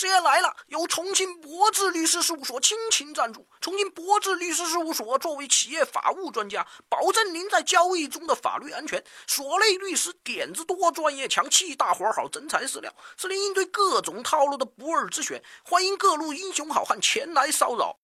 事业来了，由重庆博智律师事务所倾情赞助。重庆博智律师事务所作为企业法务专家，保证您在交易中的法律安全。所内律师点子多，专业强，气大活好，真材实料，是您应对各种套路的不二之选。欢迎各路英雄好汉前来骚扰。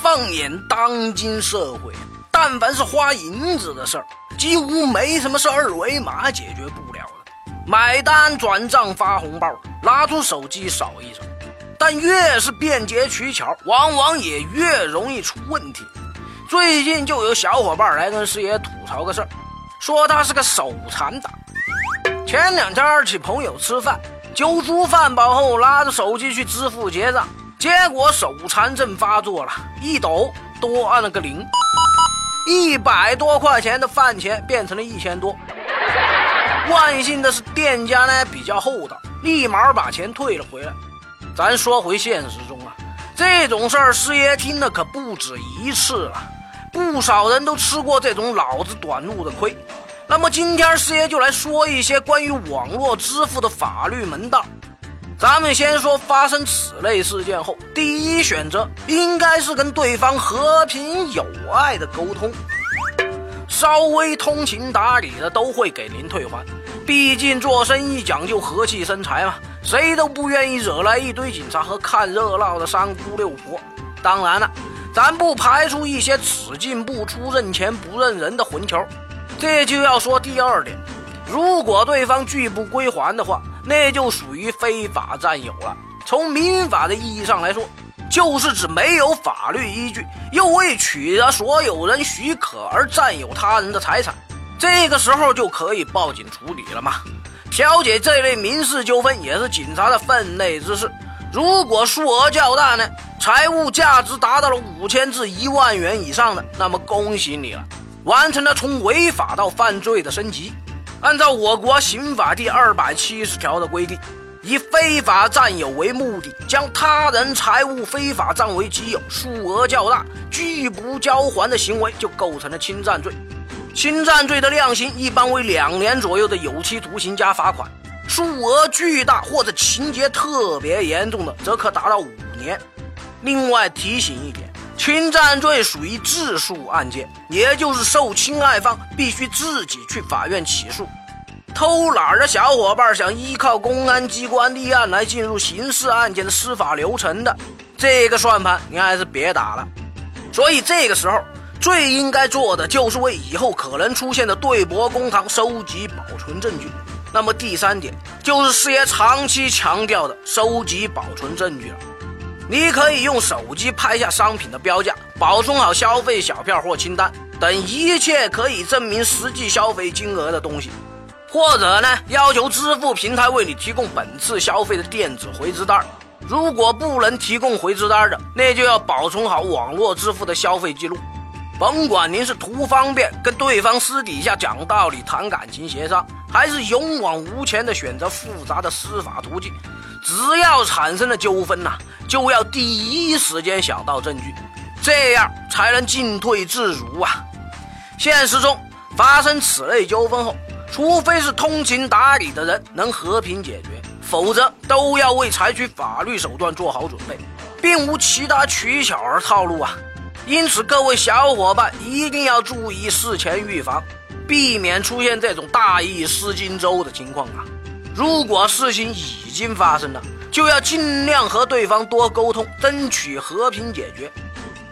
放眼当今社会，但凡是花银子的事儿。几乎没什么是二维码解决不了的，买单、转账、发红包，拿出手机扫一扫。但越是便捷取巧，往往也越容易出问题。最近就有小伙伴来跟师爷吐槽个事儿，说他是个手残党。前两天请朋友吃饭，酒足饭饱后，拿着手机去支付结账，结果手残症发作了，一抖多按了个零。一百多块钱的饭钱变成了一千多，万幸的是店家呢比较厚道，立马把钱退了回来。咱说回现实中啊，这种事儿师爷听的可不止一次了，不少人都吃过这种脑子短路的亏。那么今天师爷就来说一些关于网络支付的法律门道。咱们先说发生此类事件后，第一选择应该是跟对方和平友爱的沟通，稍微通情达理的都会给您退还。毕竟做生意讲究和气生财嘛，谁都不愿意惹来一堆警察和看热闹的三姑六婆。当然了，咱不排除一些只进不出、认钱不认人的混球。这就要说第二点，如果对方拒不归还的话。那就属于非法占有了。从民法的意义上来说，就是指没有法律依据，又未取得所有人许可而占有他人的财产。这个时候就可以报警处理了嘛。调解这类民事纠纷也是警察的分内之事。如果数额较大呢，财物价值达到了五千至一万元以上的，那么恭喜你了，完成了从违法到犯罪的升级。按照我国刑法第二百七十条的规定，以非法占有为目的，将他人财物非法占为己有，数额较大，拒不交还的行为，就构成了侵占罪。侵占罪的量刑一般为两年左右的有期徒刑加罚款，数额巨大或者情节特别严重的，则可达到五年。另外提醒一点。侵占罪属于自诉案件，也就是受侵害方必须自己去法院起诉。偷懒的小伙伴想依靠公安机关立案来进入刑事案件的司法流程的，这个算盘你还是别打了。所以这个时候最应该做的就是为以后可能出现的对簿公堂收集保存证据。那么第三点就是师爷长期强调的收集保存证据了。你可以用手机拍下商品的标价，保存好消费小票或清单等一切可以证明实际消费金额的东西，或者呢，要求支付平台为你提供本次消费的电子回执单。如果不能提供回执单的，那就要保存好网络支付的消费记录。甭管您是图方便跟对方私底下讲道理、谈感情、协商，还是勇往无前的选择复杂的司法途径，只要产生了纠纷呐。就要第一时间想到证据，这样才能进退自如啊！现实中发生此类纠纷后，除非是通情达理的人能和平解决，否则都要为采取法律手段做好准备，并无其他取巧而套路啊！因此，各位小伙伴一定要注意事前预防，避免出现这种大意失荆州的情况啊！如果事情已经发生了，就要尽量和对方多沟通，争取和平解决。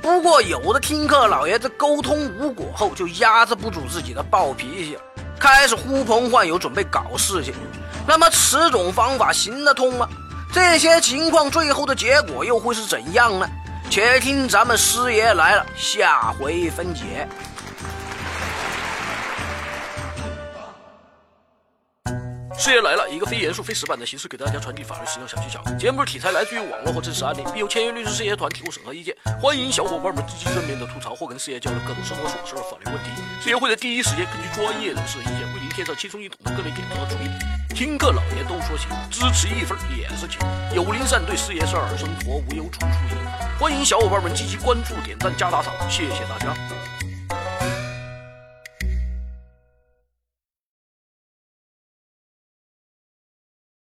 不过，有的听课老爷子沟通无果后，就压制不住自己的暴脾气，开始呼朋唤友，准备搞事情。那么，此种方法行得通吗？这些情况最后的结果又会是怎样呢？且听咱们师爷来了，下回分解。师爷来了，一个非严肃、非死板的形式给大家传递法律实用小技巧。节目的题材来自于网络或真实案例，并由签约律师事业团提供审核意见。欢迎小伙伴们积极正面的吐槽或跟事业交流各种生活琐事的法律问题。事业会在第一时间根据专业人士的意见，为您添上轻松易懂的各类点子和主意。听课老爷都说行，支持一分也是情。有灵善对事业事儿，生活无忧处处赢。欢迎小伙伴们积极关注、点赞、加打赏，谢谢大家。